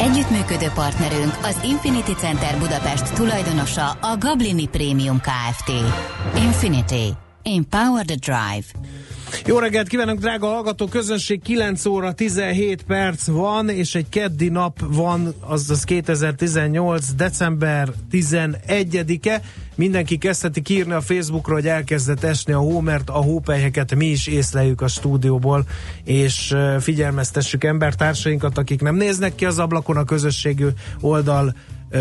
Együttműködő partnerünk az Infinity Center Budapest tulajdonosa a Gablini Premium Kft. Infinity. Empower the Drive. Jó reggelt kívánok, drága hallgató közönség, 9 óra 17 perc van, és egy keddi nap van, azaz 2018. december 11-e. Mindenki kezdheti írni a Facebookra, hogy elkezdett esni a hó, mert a hópelyheket mi is észleljük a stúdióból, és figyelmeztessük embertársainkat, akik nem néznek ki az ablakon a közösségű oldal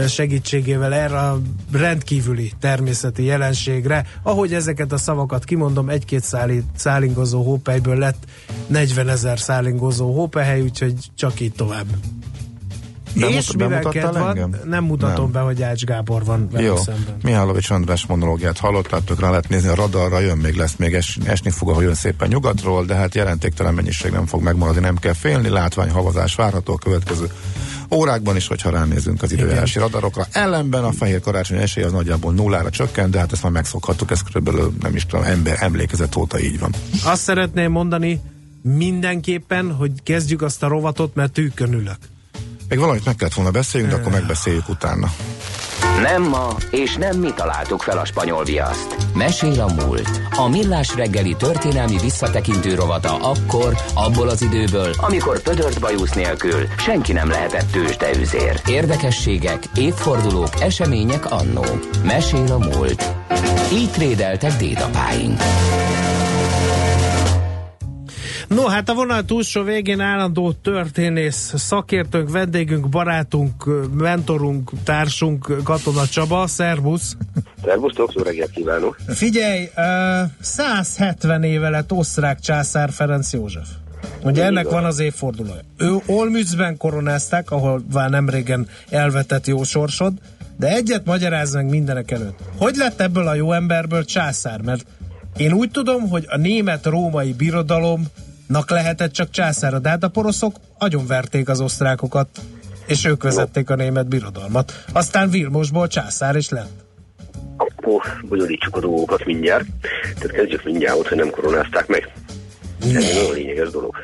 segítségével erre a rendkívüli természeti jelenségre. Ahogy ezeket a szavakat kimondom, egy-két száli, szálingozó hópejből lett 40 ezer szálingozó hópehely, úgyhogy csak így tovább. Nem és mut- mivel van, engem? nem mutatom Nem. be, hogy Ács Gábor van velem Jó, szemben. Mihálovics András monológiát hallottátok, rá lehet nézni a radarra, jön még lesz, még es, esni fog, ahogy jön szépen nyugatról, de hát jelentéktelen mennyiség nem fog megmaradni, nem kell félni, látvány havazás várható a következő órákban is, hogyha ránézünk az időjárási radarokra. Ellenben a fehér karácsony esély az nagyjából nullára csökkent, de hát ezt már megszokhattuk, ez körülbelül nem is tudom, ember emlékezet óta így van. Azt szeretném mondani mindenképpen, hogy kezdjük azt a rovatot, mert tűkön ülök. Még valamit meg kellett volna beszéljünk, de akkor megbeszéljük utána. Nem ma, és nem mi találtuk fel a spanyol viaszt. Mesél a múlt. A millás reggeli történelmi visszatekintő rovata akkor, abból az időből, amikor pödört bajusz nélkül senki nem lehetett tőzsdeüzér. Érdekességek, évfordulók, események annó. Mesél a múlt. Így trédeltek dédapáink. No, hát a vonal túlsó végén állandó történész, szakértőnk, vendégünk, barátunk, mentorunk, társunk, Katona Csaba, szervusz! Szervusztok, jó reggelt kívánok! Figyelj, uh, 170 éve lett osztrák császár Ferenc József. Ugye ennek van az évfordulója. Ő Olmützben koronázták, ahol már nem régen elvetett jó sorsod, de egyet magyarázz meg mindenek előtt. Hogy lett ebből a jó emberből császár? Mert én úgy tudom, hogy a német-római birodalomnak lehetett csak császára, de hát a poroszok agyonverték az osztrákokat, és ők vezették a német birodalmat. Aztán Vilmosból császár is lett. Akkor bonyolítsuk a dolgokat mindjárt. Tehát kezdjük mindjárt ott, hogy nem koronázták meg. Ez egy nagyon lényeges dolog.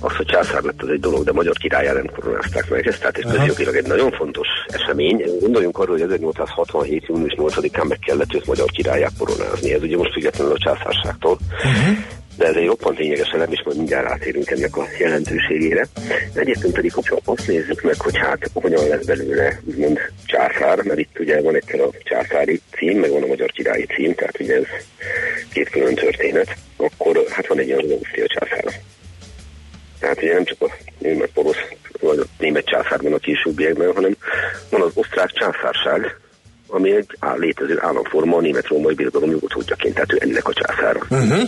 Az, hogy császár lett, az egy dolog, de magyar királyá nem koronázták meg. Ez tehát ez közjogilag egy nagyon fontos esemény. Gondoljunk arról, hogy 1867. június 8-án meg kellett őt magyar királyá koronázni. Ez ugye most függetlenül a császárságtól. Uh-huh. De ez egy roppant lényeges elem, és majd mindjárt rátérünk ennek a jelentőségére. Egyébként pedig, hogyha azt nézzük meg, hogy hát hogyan lesz belőle úgymond császár, mert itt ugye van egyszer a császári cím, meg van a magyar királyi cím, tehát ugye ez két külön történet, akkor hát van egy olyan dolog, hogy a császára. Tehát ugye nem csak a német porosz, vagy a német császárban a későbbiekben, hanem van az osztrák császárság, ami egy áll, létező államforma a német-római birodalom jogutódjaként, tehát ő ennek a császára uh-huh.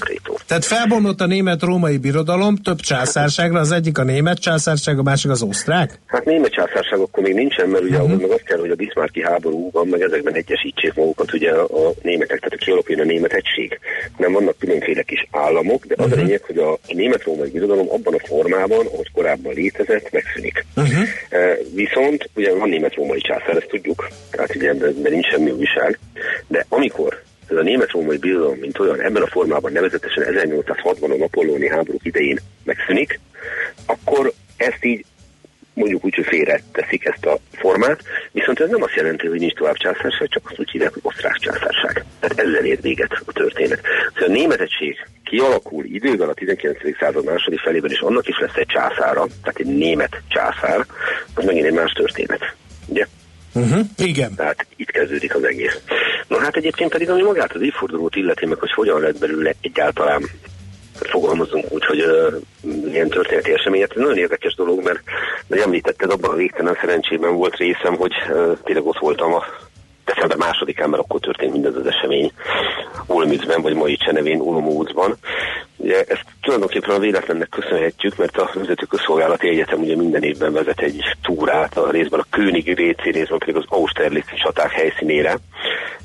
Tehát felbomlott a német-római birodalom több császárságra, az egyik a német császárság, a másik az osztrák? Hát német császárság akkor még nincsen, mert ugye uh-huh. meg azt kell, hogy a Bismarcki háborúban, meg ezekben egyesítsék magukat ugye a németek, tehát kialakuljon a német egység. Nem vannak különféle kis államok, de az uh-huh. a lényeg, hogy a német-római birodalom abban a formában, ahogy korábban létezett, megszűnik. Uh-huh. Viszont ugye van német-római császár, ezt tudjuk, tehát ugye ebben nincs semmi újság, de amikor ez a német-római birodalom, mint olyan, ebben a formában nevezetesen 1860 a napolóni háborúk idején megszűnik, akkor ezt így mondjuk úgy, hogy félre teszik ezt a formát, viszont ez nem azt jelenti, hogy nincs tovább császárság, csak azt úgy hívják, hogy osztrák császárság. Tehát ezzel ér véget a történet. Szóval a német egység kialakul idővel a 19. század második felében, és annak is lesz egy császára, tehát egy német császár, az megint egy más történet. Ugye? Uh-huh. Igen. Tehát itt kezdődik az egész. Na hát egyébként pedig, ami magát az évfordulót illeti, meg hogy hogyan lett belőle egyáltalán fogalmazunk úgy, hogy uh, ilyen történeti eseményet. Ez nagyon érdekes dolog, mert, mert említetted, abban a végtelen szerencsében volt részem, hogy uh, tényleg ott voltam a december másodikán, mert akkor történt mindez az esemény Olmützben, vagy mai Csenevén, Olomoucban. Ugye ezt tulajdonképpen a véletlennek köszönhetjük, mert a Vezető Közszolgálati Egyetem ugye minden évben vezet egy túrát, a részben a Königi Réci, részben pedig az Austerlitz csaták helyszínére.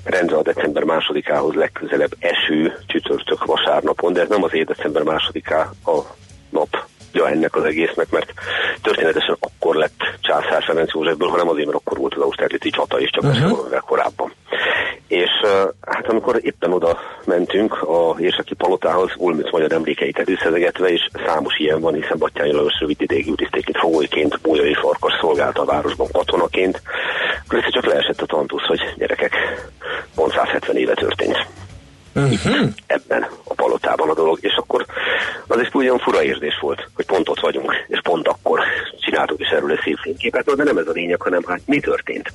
Rendben a december másodikához legközelebb eső csütörtök vasárnapon, de ez nem azért december másodiká a nap ja, ennek az egésznek, mert történetesen akkor lett császár Ferenc Józsefből, hanem azért, mert akkor volt az Austerlitz csata, és csak uh-huh. korábban. És hát amikor éppen oda mentünk a érseki palotához, Ulmüc magyar emlékeit előszedegetve, és számos ilyen van, hiszen Battyányi Lajos rövid ideig jurisztéként, fogolyként, bújai farkas szolgálta a városban katonaként, akkor csak leesett a tantusz, hogy gyerekek, pont 170 éve történt. Uh-huh. Ebben a palotában a dolog. És akkor az is olyan fura érzés volt, hogy pont ott vagyunk, és pont akkor csináltuk is erről egy szép fényképet, de nem ez a lényeg, hanem hát mi történt.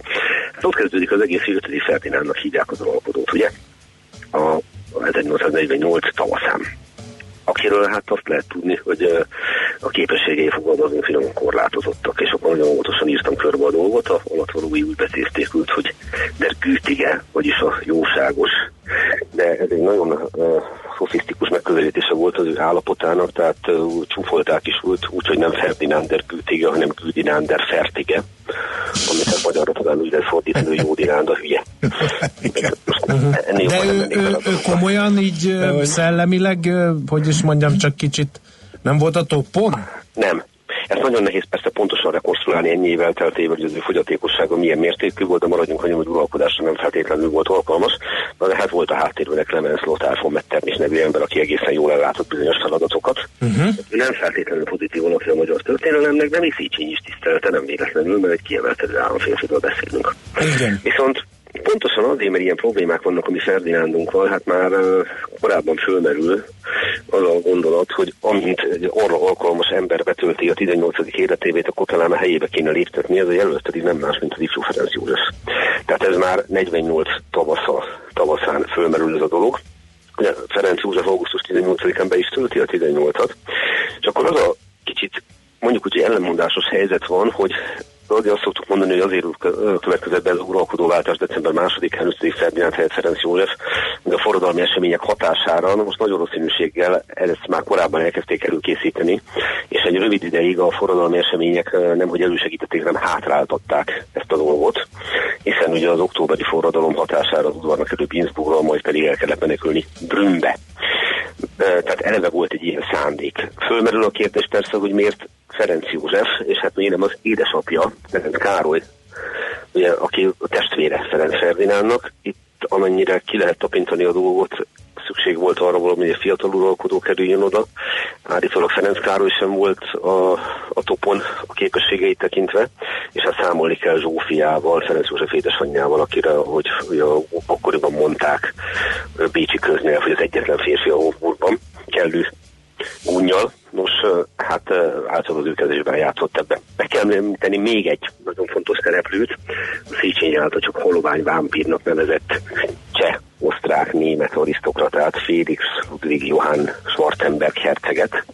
Hát ott kezdődik az egész, hogy 5. Ferdinándnak hívják az alapodót, ugye? A 1848 tavaszán akiről hát azt lehet tudni, hogy a képességei fogalmazunk finoman korlátozottak, és akkor nagyon óvatosan írtam körbe a dolgot, a alatvalói úgy becézték hogy der gütige, vagyis a jóságos, de ez egy nagyon uh, megközelítése volt az ő állapotának, tehát uh, csúfolták is volt, úgyhogy nem Ferdinánder gütige, hanem Güdinánder Fertige, amit a magyarra talán úgy lehet fordítani, hogy Jódinánd a hülye. De ő, ő, ő komolyan így szellemileg, hogy is mondjam, csak kicsit nem volt a toppon? Nem. Ez nagyon nehéz persze pontosan rekonstruálni ennyi évvel teltével, hogy az ő fogyatékossága milyen mértékű volt, de maradjunk annyi, hogy uralkodásra nem feltétlenül volt alkalmas. Na de hát volt a háttérben Clemens Lothar von Metternich nevű ember, aki egészen jól ellátott bizonyos feladatokat. Uh-huh. Nem feltétlenül pozitív alapja a magyar történelemnek, de még Széchenyi is tisztelte, nem véletlenül, mert egy kiemelkedő államférfiről beszélünk. Igen. Viszont Pontosan azért, mert ilyen problémák vannak a mi Ferdinándunkval, hát már korábban fölmerül az a gondolat, hogy amint egy arra alkalmas ember betölti a 18. életévét, akkor talán a helyébe kéne léptetni, ez a jelölt pedig nem más, mint az ifjú Ferenc József. Tehát ez már 48 tavasza, tavaszán fölmerül ez a dolog. Ugye Ferenc József augusztus 18-án be is tölti a 18-at, és akkor az a kicsit mondjuk úgy, hogy ellenmondásos helyzet van, hogy Azért azt szoktuk mondani, hogy azért következett be az uralkodóváltás december másodikán 5. Ferdinánd helyett Ferenc József, de a forradalmi események hatására, na most nagyon valószínűséggel ezt már korábban elkezdték előkészíteni, és egy rövid ideig a forradalmi események nem hogy elősegítették, hanem hátráltatták ezt a dolgot, hiszen ugye az októberi forradalom hatására az udvarnak előbb Innsbruckról, majd pedig el kellett menekülni Brünnbe. Tehát eleve volt egy ilyen szándék. Fölmerül a kérdés persze, hogy miért Ferenc József, és hát még nem az édesapja, Ferenc Károly, ugye, aki a testvére Ferenc Ferdinándnak. Itt amennyire ki lehet tapintani a dolgot, szükség volt arra valami, hogy a fiatal uralkodó kerüljön oda. Állítólag Ferenc Károly sem volt a, a topon a képességeit tekintve, és hát számolni kell Zsófiával, Ferenc József édesanyjával, akire, hogy, hogy a, akkoriban mondták Bécsi köznél, hogy az egyetlen férfi a Hofburgban kellő gúnyjal. Nos, hát általában az ő kezésben játszott ebbe. Meg kell említeni még egy nagyon fontos szereplőt, a Széchenyi által csak holovány vámpírnak nevezett cseh, osztrák, német arisztokratát, Félix Ludwig Johann Schwarzenberg herceget,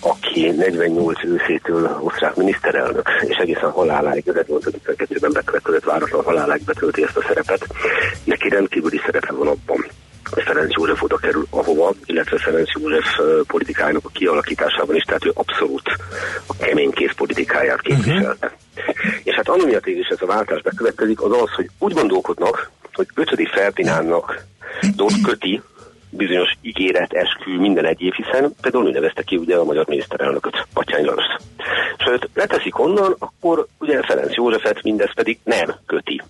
aki 48 őszétől osztrák miniszterelnök, és egészen haláláig, 1952-ben bekövetkezett váratlan haláláig betölti ezt a szerepet. Neki rendkívüli szerepe van abban, Ferenc József oda kerül ahova, illetve Ferenc József politikájának a kialakításában is, tehát ő abszolút a keménykész politikáját képviselte. Uh-huh. És hát ami miatt is ez a váltás bekövetkezik, az az, hogy úgy gondolkodnak, hogy 5. Ferdinándnak dot köti bizonyos ígéret, eskü minden egyéb, hiszen például ő nevezte ki ugye a magyar miniszterelnököt, Patyány Lajos. Sőt, leteszik onnan, akkor ugye Ferenc Józsefet mindez pedig nem köti.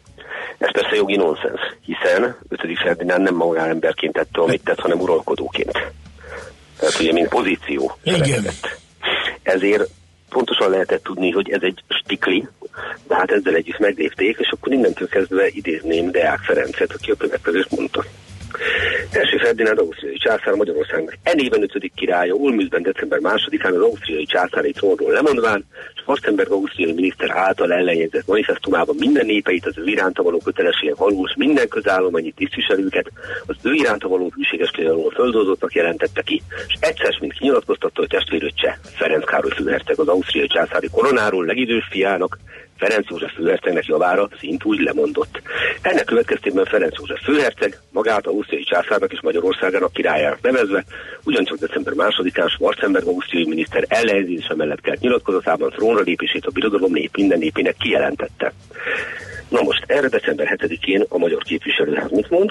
Ez persze jogi nonsens, hiszen 5. Ferdinánd nem magánemberként tette, amit tett, hanem uralkodóként. Tehát ugye, mint pozíció. Igen. Ezért pontosan lehetett tudni, hogy ez egy stikli, de hát ezzel együtt meglépték, és akkor innentől kezdve idézném Deák Ferencet, aki a következőt mondta. Első Ferdinánd ausztriai császár Magyarországnak enében ötödik királya, Ulmüszben december másodikán az ausztriai császári trónról lemondván, és Schwarzenberg ausztriai miniszter által ellenjegyzett manifestumában minden népeit az ő iránta való kötelességen valós minden közállományi tisztviselőket az ő iránta való hűséges alól földoldottnak jelentette ki, és egyszer, mint kinyilatkoztatta, hogy testvérőt Cseh Ferenc Károly főherceg az ausztriai császári koronáról legidős fiának Ferenc József főhercegnek javára szint úgy lemondott. Ennek következtében Ferenc József főherceg magát ausztriai császárnak és Magyarországának királyának nevezve, ugyancsak december másodikán Schwarzenberg ausztriai miniszter ellenőrzése mellett kelt nyilatkozatában trónra lépését a birodalom nép minden népének kijelentette. Na most erre december 7-én a magyar képviselő mit mond?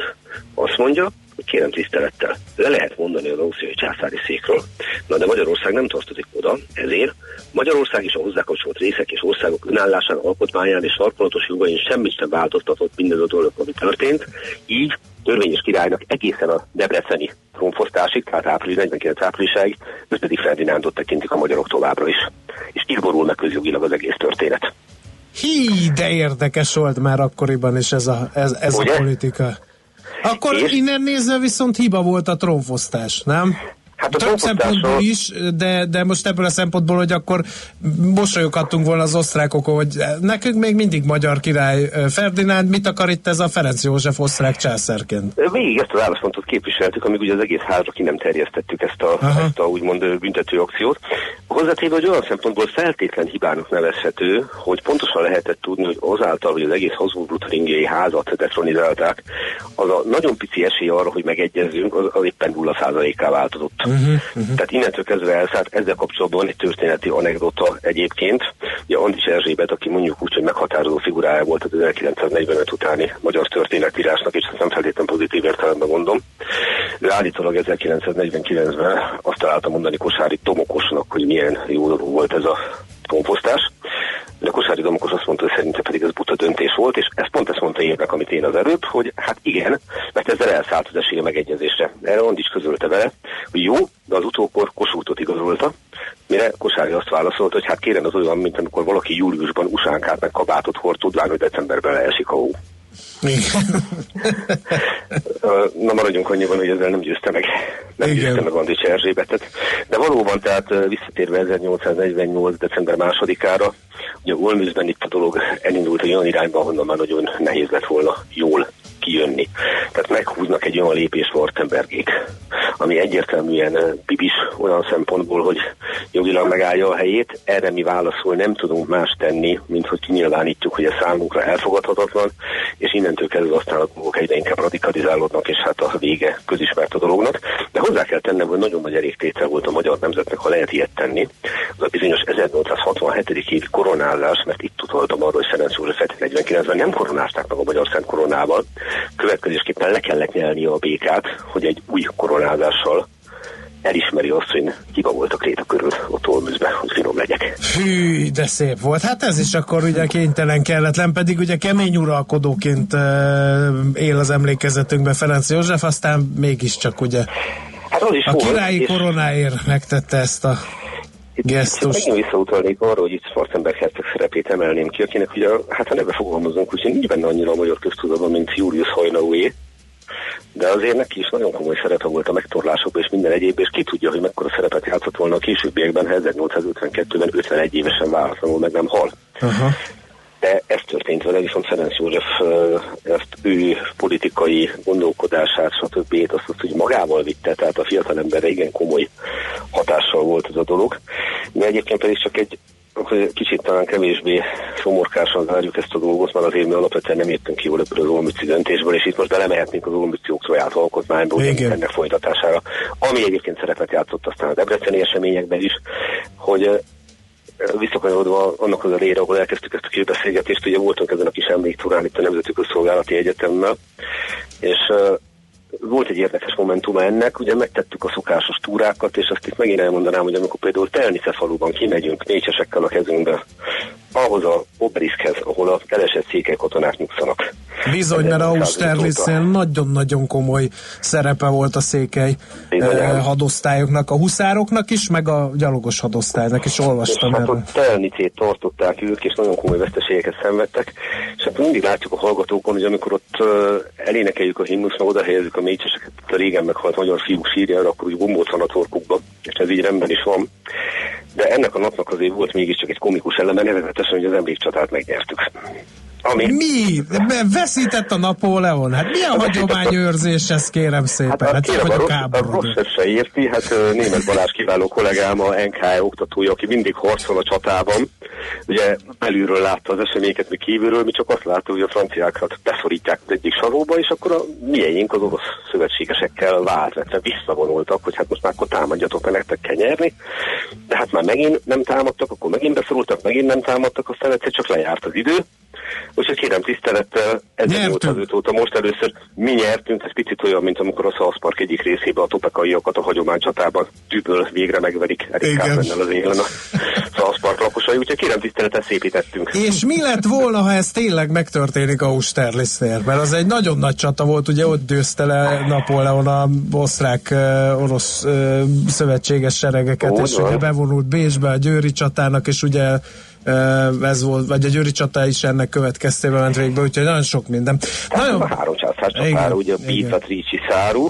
Azt mondja, hogy kérem tisztelettel, le lehet mondani az ausztriai császári székről. Na de Magyarország nem tartozik oda, ezért Magyarország is a hozzákapcsolt részek és országok önállásán, alkotmányán és sarkolatos jogain semmit sem változtatott minden dolog, ami történt, így törvényes királynak egészen a debreceni trónfosztásig, tehát április 49 áprilisáig, őt pedig Ferdinándot tekintik a magyarok továbbra is. És így borul meg közjogilag az egész történet. Hí, de érdekes volt már akkoriban is ez a, ez, ez a politika. Akkor és? innen nézve viszont hiba volt a trónfosztás, nem? Hát Több szempontból is, de, de most ebből a szempontból, hogy akkor mosolyoghattunk volna az osztrákokon, hogy nekünk még mindig magyar király Ferdinánd, mit akar itt ez a Ferenc József osztrák császárként? Végig ezt az álláspontot képviseltük, amíg ugye az egész házra ki nem terjesztettük ezt a, ezt a úgymond büntető akciót. Hozzátéve, hogy olyan szempontból feltétlen hibának nevezhető, hogy pontosan lehetett tudni, hogy azáltal, hogy az egész Habsburg-Lothringiai házat detronizálták, az a nagyon pici esély arra, hogy megegyezzünk, az, az éppen 0%-ká változott. Uh-huh, uh-huh. Tehát innentől kezdve elszállt ezzel kapcsolatban van egy történeti anekdota egyébként. Ugye Andis Erzsébet, aki mondjuk úgy, hogy meghatározó figurája volt az 1945 utáni magyar történetírásnak, és ezt nem feltétlenül pozitív értelemben mondom. Ő állítólag 1949-ben azt találta mondani Kosári Tomokosnak, hogy milyen jó dolog volt ez a komposztás. De Kosári Domokos azt mondta, hogy szerinte pedig ez buta döntés volt, és ezt pont ezt mondta évnek, amit én az előbb, hogy hát igen, mert ezzel elszállt az esélye megegyezésre. Erre Andi is közölte vele, hogy jó, de az utókor Kossuthot igazolta, mire Kosári azt válaszolt, hogy hát kérem az olyan, mint amikor valaki júliusban usánkát meg kabátot hord, tudván, hogy decemberben leesik a hó. Na maradjunk annyiban, hogy ezzel nem győzte meg, nem Igen. győzte meg Andis Erzsébetet. De valóban, tehát visszatérve 1848. december másodikára, ugye Olmüzben itt a dolog elindult egy olyan irányba, ahonnan már nagyon nehéz lett volna jól kijönni. Tehát meghúznak egy olyan lépés Wartenbergék, ami egyértelműen bibis olyan szempontból, hogy jogilag megállja a helyét. Erre mi válaszol nem tudunk más tenni, mint hogy kinyilvánítjuk, hogy ez számunkra elfogadhatatlan, és innentől kezdve aztán a dolgok egyre inkább radikalizálódnak, és hát a vége közismert a dolognak. De hozzá kell tennem, hogy nagyon nagy elégtétel volt a magyar nemzetnek, ha lehet ilyet tenni. Az a bizonyos 1867. évi koronázás, mert itt tudoltam arról, hogy Ferenc József 49-ben nem koronázták meg a magyar szent koronával, következésképpen le kellett nyelni a békát, hogy egy új koronázással elismeri azt, hogy hiba volt a kréta körül ott Olmüzbe, hogy finom legyek. Hű, de szép volt. Hát ez is akkor ugye kénytelen kelletlen, pedig ugye kemény uralkodóként él az emlékezetünkben Ferenc József, aztán mégiscsak ugye hát az is a volt, királyi és... koronáért megtette ezt a Gesztus. Megint visszautalnék arra, hogy itt Schwarzenberg herceg szerepét emelném ki, akinek ugye, hát ha neve fogalmazunk, úgyhogy nincs benne annyira a magyar köztudatban, mint Julius Hajnaué, de azért neki is nagyon komoly szerepe volt a megtorlásokban és minden egyéb, és ki tudja, hogy mekkora szerepet játszott volna a későbbiekben, ha 1852-ben 51 évesen váratlanul meg nem hal. Uh-huh. De ez történt vele, viszont Ferenc József ezt ő politikai gondolkodását, stb. azt, azt hogy magával vitte, tehát a fiatal emberre igen komoly hatással volt ez a dolog. Mi egyébként pedig csak egy kicsit talán kevésbé somorkásan zárjuk ezt a dolgot, mert azért mi alapvetően nem értünk ki jól ebből az olmüci döntésből, és itt most belemehetnénk az olmüci oktroját alkotmányból, ennek folytatására, ami egyébként szerepet játszott aztán a debreceni eseményekben is, hogy visszakanyarodva annak az elére, ahol elkezdtük ezt a képbeszélgetést, ugye voltunk ezen a kis emléktúrán itt a Nemzeti Közszolgálati Egyetemmel, és volt egy érdekes momentuma ennek, ugye megtettük a szokásos túrákat, és azt itt megint elmondanám, hogy amikor például Telnice faluban kimegyünk nécsesekkel a kezünkbe, ahhoz a obeliskhez, ahol a elesett székely katonák nyugszanak. Bizony, mert Austerlitznél nagyon-nagyon komoly szerepe volt a székely eh, hadosztályoknak, a huszároknak is, meg a gyalogos hadosztálynak is olvastam és hát erről. Hát Telnicét tartották ők, és nagyon komoly veszteségeket szenvedtek, és hát mindig látjuk a hallgatókon, hogy amikor ott uh, elénekeljük a himnuszt, oda helyezzük a mécseseket, a régen meghalt magyar fiú sírjára, akkor úgy van a torkukba, és ez így rendben is van. De ennek a napnak azért volt mégiscsak egy komikus eleme, nevezetesen, hogy az emlékcsatát megnyertük. Ami... Mi? Veszített a Napóleon? Hát mi a hát hagyományőrzés ez kérem szépen? Hát, hát kérem, a, rossz, se érti, hát német Balázs kiváló kollégám, a NKE oktatója, aki mindig harcol a csatában, ugye belülről látta az eseményeket, mi kívülről, mi csak azt láttuk, hogy a franciákat beszorítják az egyik saróba, és akkor a miénk az orosz szövetségesekkel váltvetve visszavonultak, hogy hát most már akkor támadjatok, mert nektek kell nyerni. De hát már megint nem támadtak, akkor megint beszorultak, megint nem támadtak, aztán egyszer csak lejárt az idő. Úgyhogy kérem tisztelettel, 1805 óta. Most először mi nyertünk, ez picit olyan, mint amikor a South Park egyik részében a topekaiakat a hagyománycsatában tűből végre megverik Erik Carpennel az élen a South Park lakosai, úgyhogy kérem tiszteletet szépítettünk. És mi lett volna, ha ez tényleg megtörténik Austerlitznél? Mert az egy nagyon nagy csata volt, ugye ott dőzte le Napóleon a osztrák orosz szövetséges seregeket, Ó, és ugye bevonult Bécsbe a Győri csatának, és ugye ez volt, vagy a Győri csata is ennek következtében ment végbe, úgyhogy nagyon sok minden. Nagyon... A három császár ugye a Pizza Trici Száru,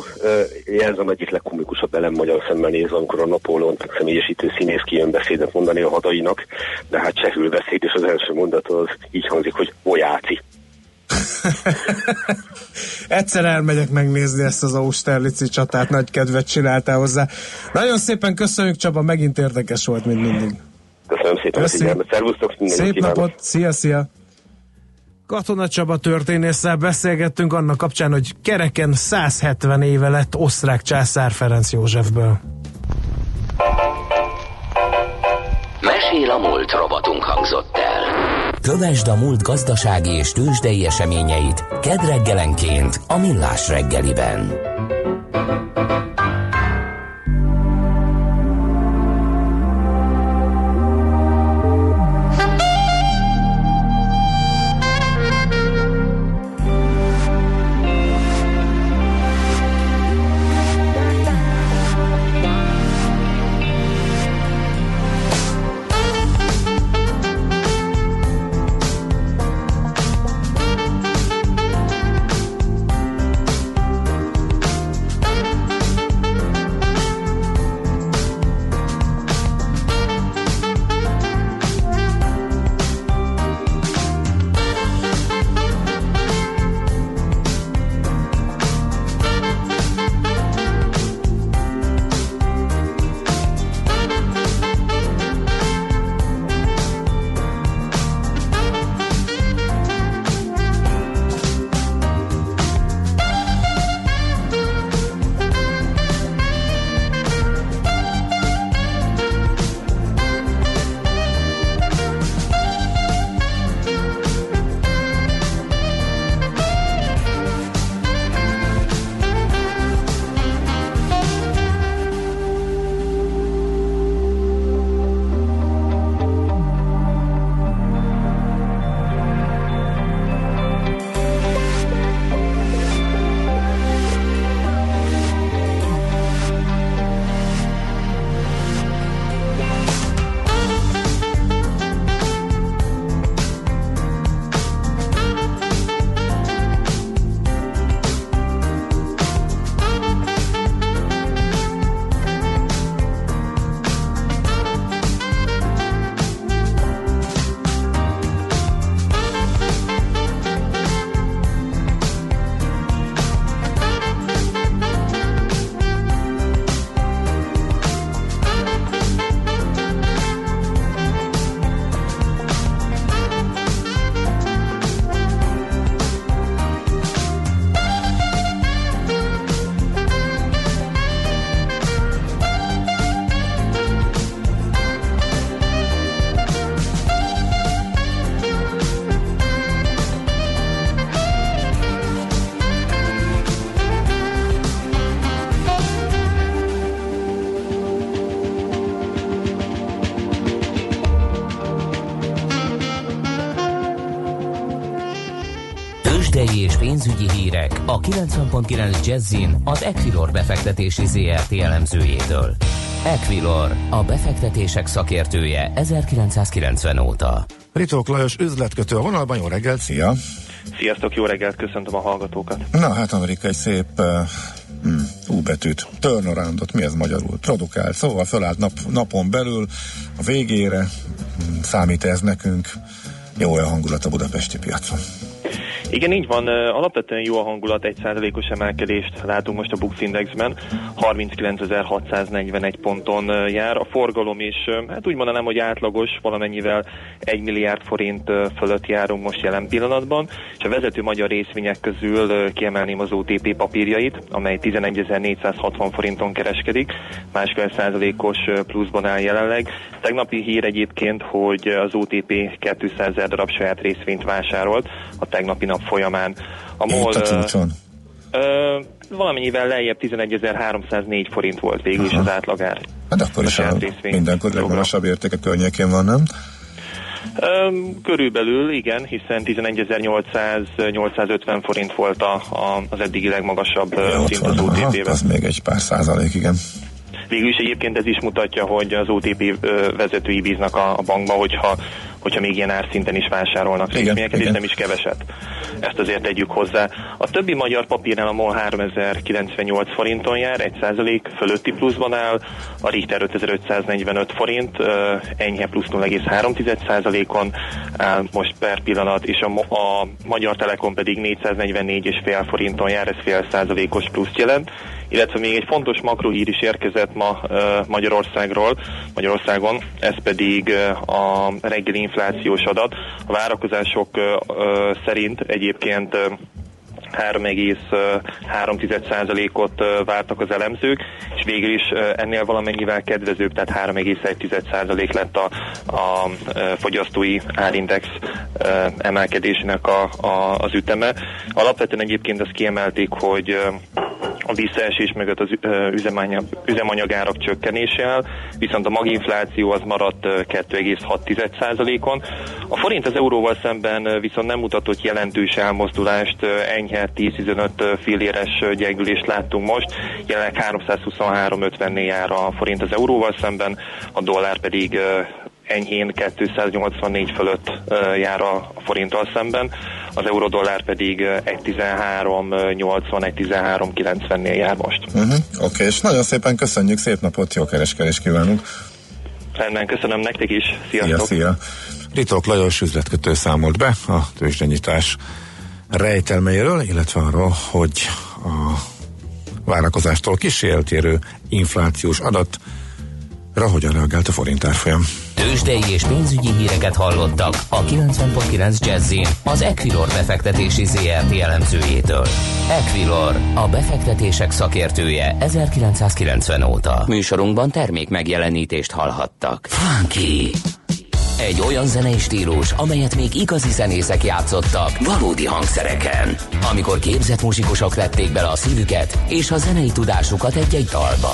a egyik legkomikusabb elem magyar szemmel nézve, amikor a Napóleon személyesítő színész kijön beszédet mondani a hadainak, de hát csehül beszéd, és az első mondat az így hangzik, hogy olyáci. Egyszer elmegyek megnézni ezt az Austerlici csatát, nagy kedvet csináltál hozzá. Nagyon szépen köszönjük Csaba, megint érdekes volt, mint mindig. Köszönöm szépen Köszi. a figyelmet. Szervusztok, Szép kívánok. napot, szia, szia! Katona Csaba történésszel beszélgettünk annak kapcsán, hogy kereken 170 éve lett osztrák császár Ferenc Józsefből. Mesél a múlt robotunk hangzott el. Kövesd a múlt gazdasági és tőzsdei eseményeit kedreggelenként a Millás reggeliben. A 90.9 Jazzin az Equilor befektetési ZRT elemzőjétől. Equilor, a befektetések szakértője 1990 óta. Ritók Lajos üzletkötő a vonalban, jó reggelt, szia! Sziasztok, jó reggelt, köszöntöm a hallgatókat! Na hát Amerika egy szép uh, mm, U betűt, turnaroundot, mi ez magyarul? Produkál, szóval fölállt nap, napon belül, a végére, mm, számít ez nekünk, jó a hangulat a budapesti piacon. Igen, így van. Alapvetően jó a hangulat, egy százalékos emelkedést látunk most a Bux Indexben. 39.641 ponton jár. A forgalom is, hát úgy mondanám, hogy átlagos, valamennyivel 1 milliárd forint fölött járunk most jelen pillanatban. És a vezető magyar részvények közül kiemelném az OTP papírjait, amely 11.460 forinton kereskedik, másfél százalékos pluszban áll jelenleg. Tegnapi hír egyébként, hogy az OTP 200 darab saját részvényt vásárolt a tegnapi nap folyamán. A MOL... a csúcson? Ö, valamennyivel lejjebb 11.304 forint volt végül is az átlagár. Hát akkor is a mindenkor legmagasabb értéke környékén van, nem? Körülbelül igen, hiszen 11.850 forint volt a, a, az eddigi legmagasabb ja, szint az OTP-ben. Az még egy pár százalék, igen. Végül is egyébként ez is mutatja, hogy az OTP vezetői bíznak a, a bankba, hogyha hogyha még ilyen árszinten is vásárolnak részvényeket, és nem is keveset. Ezt azért tegyük hozzá. A többi magyar papírnál a MOL 3098 forinton jár, 1% fölötti pluszban áll, a Richter 5545 forint, enyhe plusz 0,3%-on áll most per pillanat, és a, a Magyar Telekom pedig 444,5 forinton jár, ez fél százalékos plusz jelent illetve még egy fontos makrohír is érkezett ma Magyarországról, Magyarországon, ez pedig a reggeli inflációs adat. A várakozások szerint egyébként 3,3%-ot vártak az elemzők, és végül is ennél valamennyivel kedvezőbb, tehát 3,1% lett a, a fogyasztói árindex emelkedésének a, a, az üteme. Alapvetően egyébként azt kiemelték, hogy a visszaesés mögött az üzemanyag, üzemanyagárak csökkenésével, viszont a maginfláció az maradt 2,6%-on. A forint az euróval szemben viszont nem mutatott jelentős elmozdulást, enyhe 10-15 filléres gyengülést láttunk most, jelenleg 323,50-nél jár a forint az euróval szemben, a dollár pedig enyhén 284 fölött jár a forinttal szemben, az euró-dollár pedig 1.13.80-1.13.90-nél jár most. Uh-huh. Oké, okay, és nagyon szépen köszönjük, szép napot, jó kereskedést kívánunk! Rendben, köszönöm nektek is, sziasztok! Szia, szia. Ritok Lajos üzletkötő számolt be a tőzsdenyítás rejtelmeiről, illetve arról, hogy a várakozástól kis eltérő inflációs adat hogyan reagált a forint árfolyam. Tőzsdei és pénzügyi híreket hallottak a 90.9 jazz az Equilor befektetési ZRT elemzőjétől. Equilor, a befektetések szakértője 1990 óta. Műsorunkban termék megjelenítést hallhattak. Funky! Egy olyan zenei stílus, amelyet még igazi zenészek játszottak valódi hangszereken. Amikor képzett muzsikusok lették bele a szívüket és a zenei tudásukat egy-egy dalba.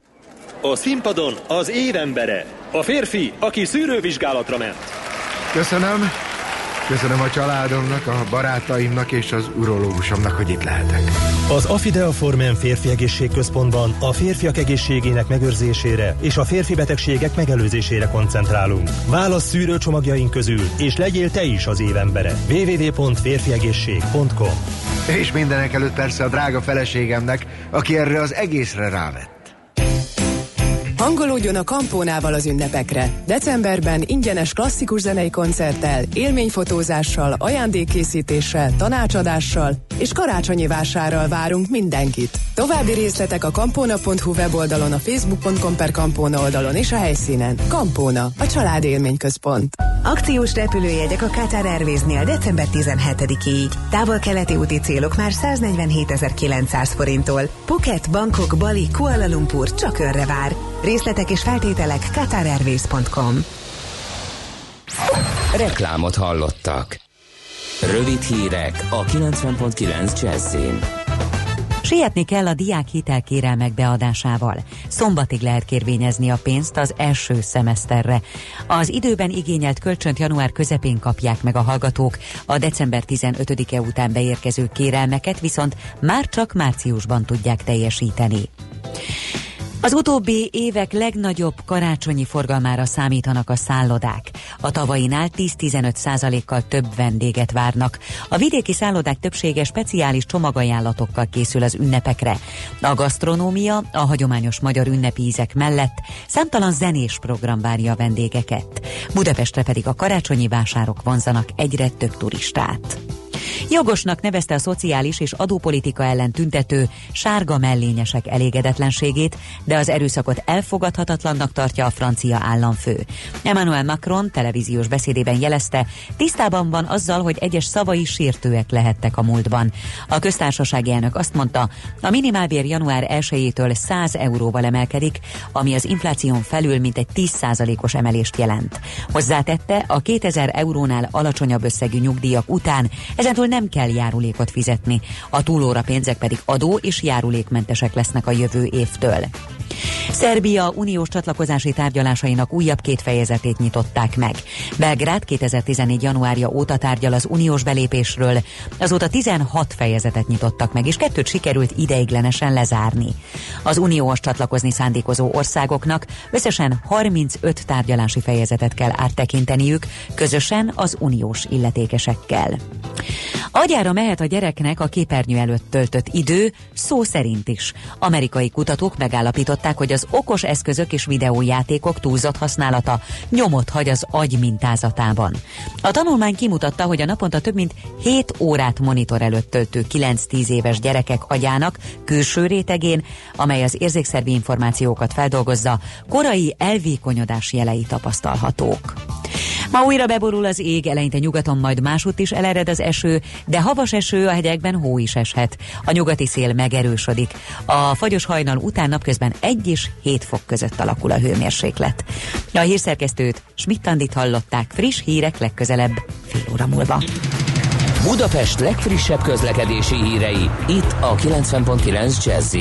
a színpadon az évembere. A férfi, aki szűrővizsgálatra ment. Köszönöm. Köszönöm a családomnak, a barátaimnak és az urológusomnak, hogy itt lehetek. Az Afidea Formen Férfi Egészségközpontban a férfiak egészségének megőrzésére és a férfi betegségek megelőzésére koncentrálunk. Válasz szűrőcsomagjaink közül, és legyél te is az évembere. www.férfiegészség.com És mindenek előtt persze a drága feleségemnek, aki erre az egészre rávett. Hangolódjon a Kampónával az ünnepekre. Decemberben ingyenes klasszikus zenei koncerttel, élményfotózással, ajándékkészítéssel, tanácsadással és karácsonyi vásárral várunk mindenkit. További részletek a kampóna.hu weboldalon, a facebook.com per kampóna oldalon és a helyszínen. Kampóna, a család élményközpont. Akciós repülőjegyek a Qatar Airways-nél december 17-ig. Távol-keleti úti célok már 147.900 forinttól. Phuket, Bangkok, Bali, Kuala Lumpur csak önre vár. Részletek és feltételek QatarAirways.com Reklámot hallottak. Rövid hírek a 90.9 Jazzin. Sietni kell a diák hitelkérelmek beadásával. Szombatig lehet kérvényezni a pénzt az első szemeszterre. Az időben igényelt kölcsönt január közepén kapják meg a hallgatók, a december 15-e után beérkező kérelmeket viszont már csak márciusban tudják teljesíteni. Az utóbbi évek legnagyobb karácsonyi forgalmára számítanak a szállodák. A tavainál 10-15 százalékkal több vendéget várnak. A vidéki szállodák többsége speciális csomagajánlatokkal készül az ünnepekre. A gasztronómia, a hagyományos magyar ünnepi ízek mellett számtalan zenés program várja a vendégeket. Budapestre pedig a karácsonyi vásárok vonzanak egyre több turistát. Jogosnak nevezte a szociális és adópolitika ellen tüntető sárga mellényesek elégedetlenségét, de az erőszakot elfogadhatatlannak tartja a francia államfő. Emmanuel Macron televíziós beszédében jelezte, tisztában van azzal, hogy egyes szavai sértőek lehettek a múltban. A köztársasági elnök azt mondta, a minimálbér január 1-től 100 euróval emelkedik, ami az infláción felül mintegy 10%-os emelést jelent. Hozzátette, a 2000 eurónál alacsonyabb összegű nyugdíjak után ezentúl nem kell járulékot fizetni, a túlóra pénzek pedig adó és járulékmentesek lesznek a jövő évtől. Szerbia uniós csatlakozási tárgyalásainak újabb két fejezetét nyitották meg. Belgrád 2014. januárja óta tárgyal az uniós belépésről, azóta 16 fejezetet nyitottak meg, és kettőt sikerült ideiglenesen lezárni. Az uniós csatlakozni szándékozó országoknak összesen 35 tárgyalási fejezetet kell áttekinteniük, közösen az uniós illetékesekkel. Agyára mehet a gyereknek a képernyő előtt töltött idő, szó szerint is. Amerikai kutatók megállapították, hogy az okos eszközök és videójátékok túlzott használata nyomot hagy az agy mintázatában. A tanulmány kimutatta, hogy a naponta több mint 7 órát monitor előtt töltő 9-10 éves gyerekek agyának külső rétegén, amely az érzékszervi információkat feldolgozza, korai elvékonyodás jelei tapasztalhatók. Ma újra beborul az ég, eleinte nyugaton, majd másút is elered az eső, de havas eső, a hegyekben hó is eshet. A nyugati szél megerősödik. A fagyos hajnal után napközben 1 és 7 fok között alakul a hőmérséklet. A hírszerkesztőt Schmidt-Tandit hallották friss hírek legközelebb fél óra múlva. Budapest legfrissebb közlekedési hírei itt a 90.9 jazz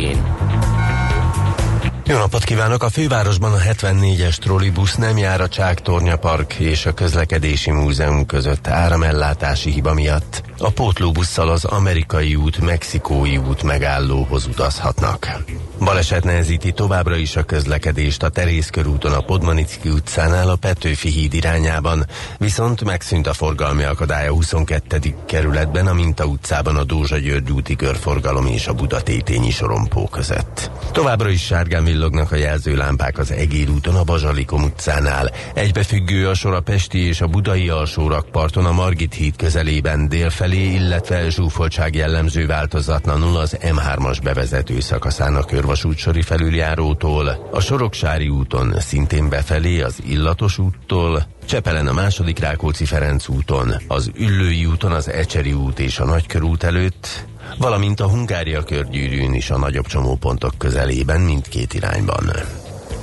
jó napot kívánok! A fővárosban a 74-es trollibusz nem jár a Csák Tornya Park és a Közlekedési Múzeum között áramellátási hiba miatt. A pótlóbusszal az Amerikai út, Mexikói út megállóhoz utazhatnak. Baleset nehezíti továbbra is a közlekedést a Terész körúton a Podmanicki utcánál a Petőfi híd irányában, viszont megszűnt a forgalmi akadálya 22. kerületben a Minta utcában a Dózsa György úti körforgalom és a Budatétényi sorompó között. Továbbra is sárgán villognak a jelzőlámpák az Egér úton a Bazsalikom utcánál. Egybefüggő a sor a Pesti és a Budai alsórakparton a Margit híd közelében délfelé, illetve zsúfoltság jellemző változatlanul az M3-as bevezető szakaszán a körvasútsori felüljárótól, a Soroksári úton szintén befelé az Illatos úttól, Csepelen a második Rákóczi Ferenc úton, az Üllői úton az Ecseri út és a Nagykörút előtt, valamint a Hungária körgyűrűn is a nagyobb csomópontok közelében mindkét irányban.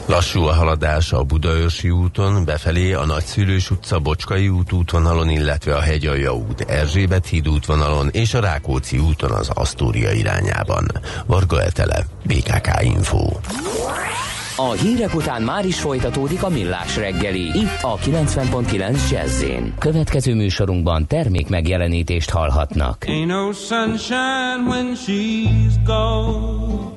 Lassú a haladás a Budaörsi úton, befelé a Nagyszülős utca Bocskai út útvonalon, illetve a Hegyalja út Erzsébet híd útvonalon és a Rákóczi úton az Asztória irányában. Varga Etele, BKK Info. A hírek után már is folytatódik a millás reggeli. Itt a 90.9 jazz Következő műsorunkban termék megjelenítést hallhatnak. Ain't no sunshine when she's gone.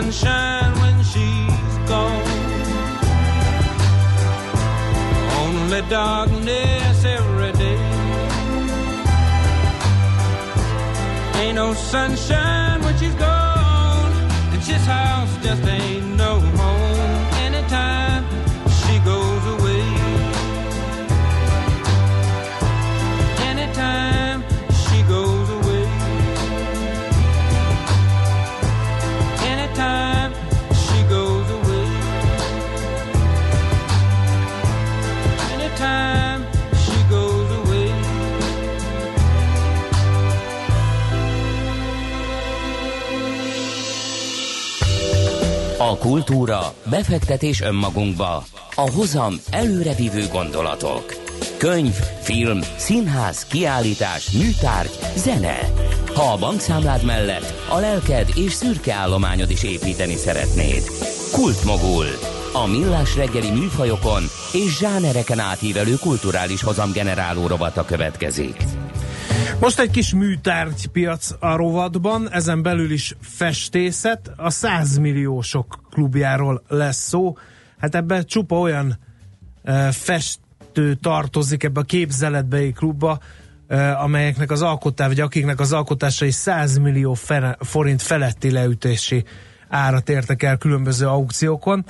sunshine when she's gone. Only darkness every day. Ain't no sunshine kultúra, befektetés önmagunkba, a hozam előrevívő gondolatok. Könyv, film, színház, kiállítás, műtárgy, zene. Ha a bankszámlád mellett a lelked és szürke állományod is építeni szeretnéd. Kultmogul. A millás reggeli műfajokon és zsánereken átívelő kulturális hozamgeneráló rovata következik. Most egy kis műtárgypiac a rovatban, ezen belül is festészet, a 100 milliósok klubjáról lesz szó. Hát ebben csupa olyan festő tartozik ebbe a képzeletbeli klubba, amelyeknek az alkotás, vagy akiknek az alkotásai 100 millió forint feletti leütési árat értek el különböző aukciókon.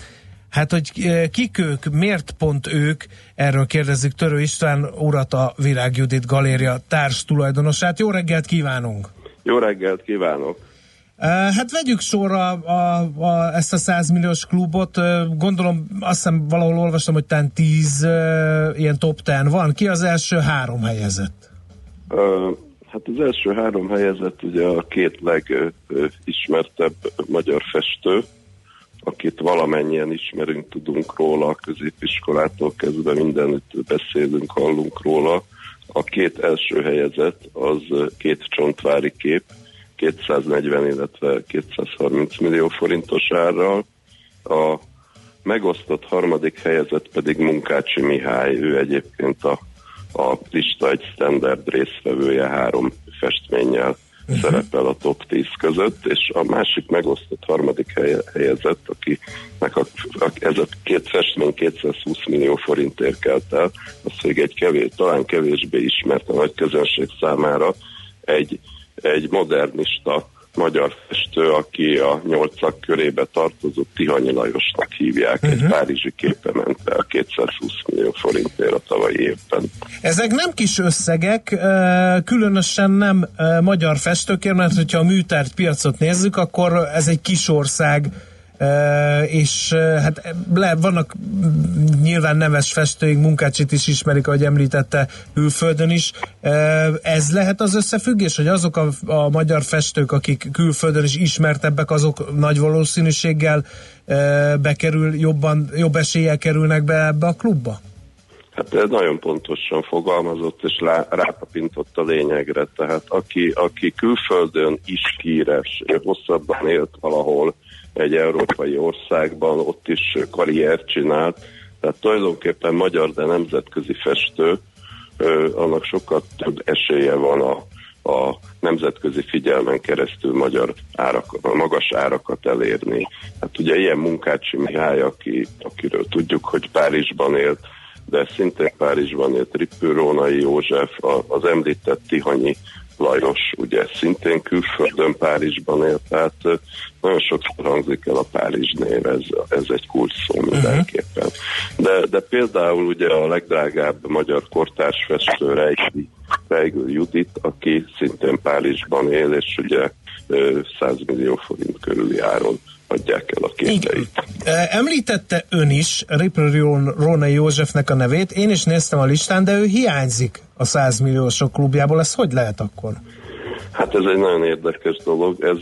Hát, hogy kik ők, miért pont ők, erről kérdezzük Törő István urat, a Virág Judit Galéria társ tulajdonosát. Jó reggelt kívánunk! Jó reggelt kívánok! Hát vegyük sorra a, a, ezt a 100 milliós klubot. Gondolom, azt hiszem valahol olvastam, hogy talán 10 uh, ilyen top 10 van. Ki az első három helyezett? Hát az első három helyezett ugye a két legismertebb magyar festő, akit valamennyien ismerünk, tudunk róla, a középiskolától kezdve mindenütt beszélünk, hallunk róla. A két első helyezett az két csontvári kép, 240, illetve 230 millió forintos árral. A megosztott harmadik helyezett pedig Munkácsi Mihály, ő egyébként a, a lista egy standard résztvevője három festménnyel uh-huh. szerepel a top 10 között, és a másik megosztott harmadik helye, helyezett, akinek a, a, ez a két festmény 220 millió forint érkelt el, az még egy kevés, talán kevésbé ismert a nagy közönség számára, egy, egy modernista magyar festő, aki a nyolcak körébe tartozó Tihanyi Lajosnak hívják, uh-huh. egy párizsi képe ment el 220 millió forintért a tavalyi évben. Ezek nem kis összegek, különösen nem magyar festőkért, mert hogyha a műtárt piacot nézzük, akkor ez egy kis ország, és hát le, vannak nyilván neves festőink, munkácsit is ismerik, ahogy említette, külföldön is. Ez lehet az összefüggés, hogy azok a, a magyar festők, akik külföldön is ismertebbek, azok nagy valószínűséggel bekerül, jobban, jobb eséllyel kerülnek be ebbe a klubba? Hát ez nagyon pontosan fogalmazott, és lá, rátapintott a lényegre. Tehát aki, aki külföldön is híres, hosszabban élt valahol, egy európai országban, ott is karriert csinált, tehát tulajdonképpen magyar, de nemzetközi festő, annak sokkal több esélye van a, a nemzetközi figyelmen keresztül magyar árak, magas árakat elérni. Hát ugye ilyen Munkácsi Mihály, aki, akiről tudjuk, hogy Párizsban élt, de szintén Párizsban élt Rippő Rónai József, az említett Tihanyi Lajos ugye szintén külföldön Párizsban él, tehát nagyon sokszor hangzik el a Párizs név, ez, ez egy kulcs szó mindenképpen. De, de például ugye a legdrágább magyar kortárs festő Reiki, Reigl Judit, aki szintén Párizsban él, és ugye 100 millió forint körüli áron adják el a képeit. Említette ön is Ripper Rónai Józsefnek a nevét, én is néztem a listán, de ő hiányzik a 100 milliósok klubjából, ez hogy lehet akkor? Hát ez egy nagyon érdekes dolog, ez,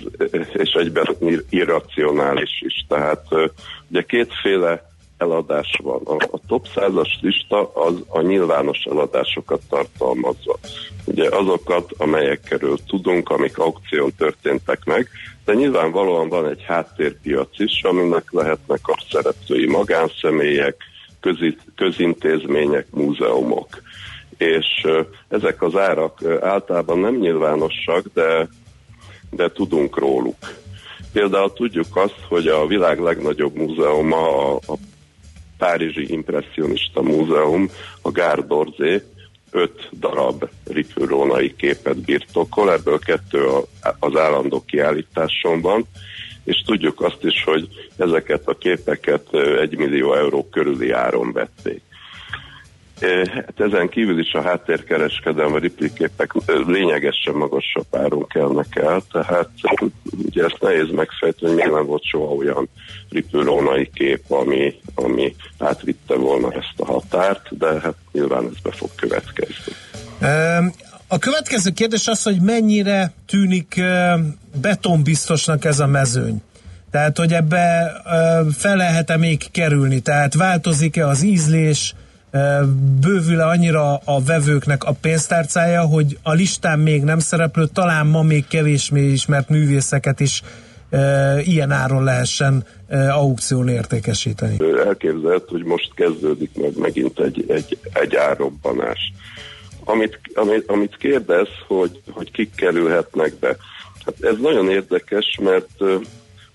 és egyben irracionális is. Tehát ugye kétféle eladás van. A, a top 100-as lista az a nyilvános eladásokat tartalmazza. Ugye azokat, amelyekről tudunk, amik aukción történtek meg, de nyilvánvalóan van egy háttérpiac is, aminek lehetnek a szereplői magánszemélyek, közi, közintézmények, múzeumok. És ezek az árak általában nem nyilvánosak, de, de tudunk róluk. Például tudjuk azt, hogy a világ legnagyobb múzeuma, a, a Párizsi Impressionista Múzeum, a Gárdorze, öt darab ripürónai képet birtokol, ebből kettő az állandó kiállításon van, és tudjuk azt is, hogy ezeket a képeket egy millió euró körüli áron vették. Hát ezen kívül is a háttérkereskedelmi a ripliképek lényegesen magasabb áron kelnek el, tehát ugye ezt nehéz megfejteni, miért nem volt soha olyan ripülónai kép, ami, ami átvitte volna ezt a határt, de hát nyilván ez be fog következni. A következő kérdés az, hogy mennyire tűnik betonbiztosnak ez a mezőny. Tehát, hogy ebbe fel lehet-e még kerülni? Tehát változik-e az ízlés, bővül-e annyira a vevőknek a pénztárcája, hogy a listán még nem szereplő, talán ma még kevésbé ismert művészeket is ilyen áron lehessen e, aukción értékesíteni. Elképzelhet, hogy most kezdődik meg megint egy, egy, egy árrobbanás. Amit, amit, amit kérdez, hogy, hogy kik kerülhetnek be. Hát ez nagyon érdekes, mert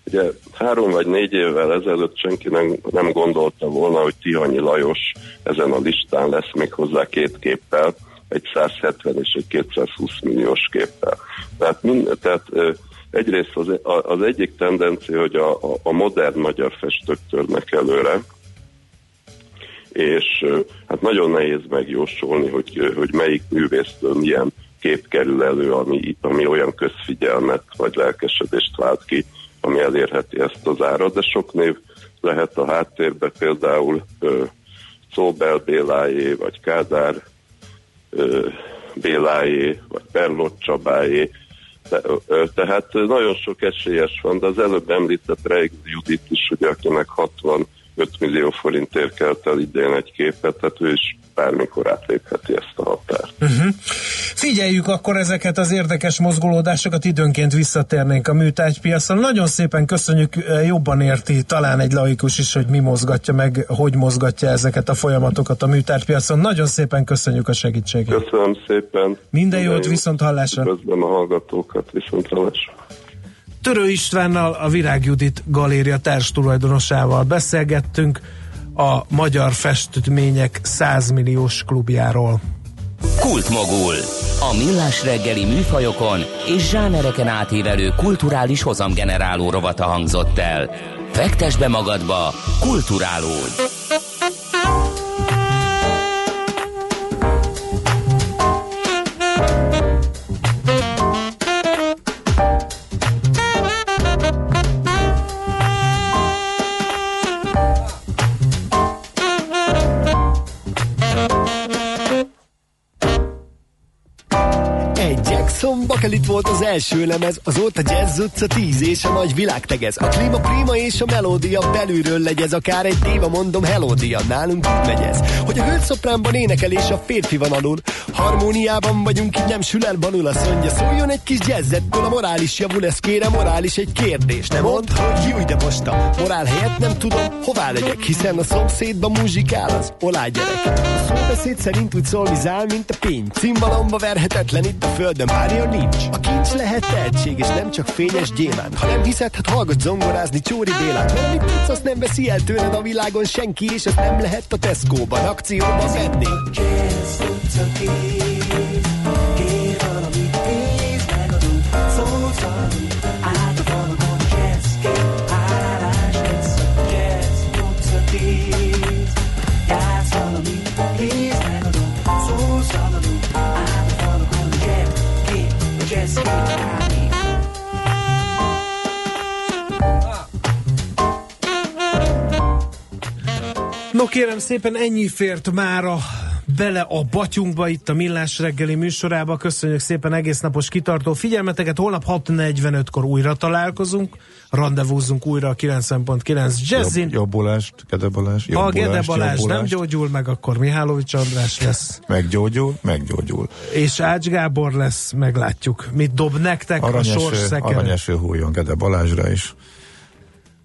Ugye három vagy négy évvel ezelőtt senki nem, nem gondolta volna, hogy Tihanyi Lajos ezen a listán lesz még hozzá két képpel, egy 170 és egy 220 milliós képpel. Tehát, mind, tehát egyrészt az, az egyik tendencia, hogy a, a modern magyar festők törnek előre, és hát nagyon nehéz megjósolni, hogy, hogy melyik művésztől milyen kép kerül elő, ami, ami olyan közfigyelmet vagy lelkesedést vált ki, ami elérheti ezt az árat, de sok név lehet a háttérbe, például ö, Szóbel Bélájé, vagy Kádár ö, Bélájé, vagy Perlott ö, tehát nagyon sok esélyes van, de az előbb említett Reig Judit is, ugye, akinek 65 millió forintért kelt el idén egy képet, tehát ő is bármikor átlépheti ezt a határt. Uh-huh. Figyeljük akkor ezeket az érdekes mozgolódásokat, időnként visszatérnénk a műtárgypiacon. Nagyon szépen köszönjük, eh, jobban érti talán egy laikus is, hogy mi mozgatja meg, hogy mozgatja ezeket a folyamatokat a műtárgypiacon. Nagyon szépen köszönjük a segítséget. Köszönöm szépen. Minden jót, viszont hallásra. Köszönöm a hallgatókat, viszont hallásra. Törő Istvánnal, a Virág Judit galéria társ tulajdonosával beszélgettünk a magyar festmények 100 milliós klubjáról. Kultmogul. A millás reggeli műfajokon és zsánereken átívelő kulturális hozamgeneráló rovata hangzott el. Fektes be magadba, kulturálódj! Bakelit volt az első lemez, azóta jazz utca tíz és a nagy világ tegez. A klíma prima és a melódia belülről legyez, akár egy diva mondom helódia, nálunk úgy megy ez. Hogy a hölgyszopránban énekel és a férfi van alul, harmóniában vagyunk, így nem sül el banul, azt mondja, szóljon egy kis jazzettől, a morális javul, ez kérem, morális egy kérdés. Nem mond, hogy jú, de most a morál helyett nem tudom, hová legyek, hiszen a szomszédban muzsikál az olá gyerek. A szóbeszéd szerint úgy szolvizál, mint a pény. Cimbalomba verhetetlen itt a földön, párja nincs. A kincs lehet tehetség, és nem csak fényes gyémánt. Ha nem hiszed, hát hallgass zongorázni Csóri Bélát. Amit tudsz, azt nem veszi el tőled a világon senki, és ez nem lehet a Tesco-ban, akcióban venni. No kérem szépen ennyi fért mára bele a batyunkba itt a Millás reggeli műsorába. Köszönjük szépen egész napos kitartó figyelmeteket. Holnap 6.45-kor újra találkozunk. Rendezvúzzunk újra a 90.9 Jazzin. Jobb, jobbulást, Gede Balázs. Ha Gede Balázs nem gyógyul meg, akkor Mihálovics András lesz. meggyógyul, meggyógyul. És Ács Gábor lesz, meglátjuk. Mit dob nektek aranyeső, a sorszekere. Aranyeső hújon Gede Balázsra is.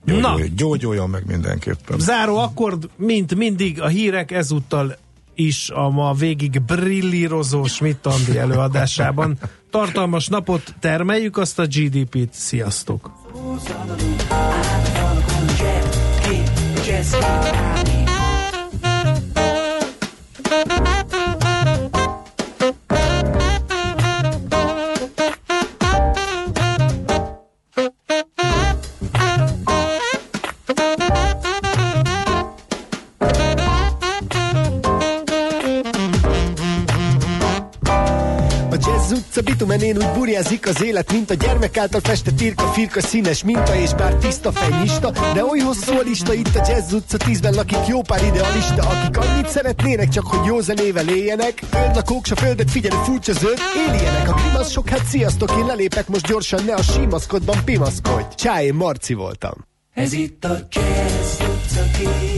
Gyógyulj, Na. gyógyuljon meg mindenképpen. Záró akkord, mint mindig a hírek ezúttal is a ma végig brillírozó Schmidt-Andi előadásában. Tartalmas napot termeljük, azt a GDP-t. Sziasztok! burjázik az élet, mint a gyermek által festett írka, firka, színes minta, és bár tiszta fejnyista, de oly hosszú a lista itt a Jazz utca 10-ben lakik jó pár idealista, akik annyit szeretnének, csak hogy jó zenével éljenek. Földlakók s a földet figyelő furcsa zöld, éljenek a grimaszsok, hát sziasztok, én lelépek most gyorsan, ne a símaszkodban pimaszkodj. Csá, én Marci voltam. Ez itt a Jazz utca 10.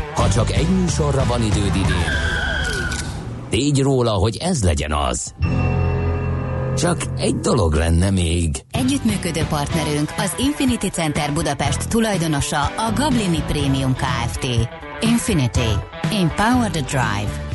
Ha csak egy műsorra van időd idén, tégy róla, hogy ez legyen az. Csak egy dolog lenne még. Együttműködő partnerünk az Infinity Center Budapest tulajdonosa a Gablini Premium Kft. Infinity. Empower the Drive.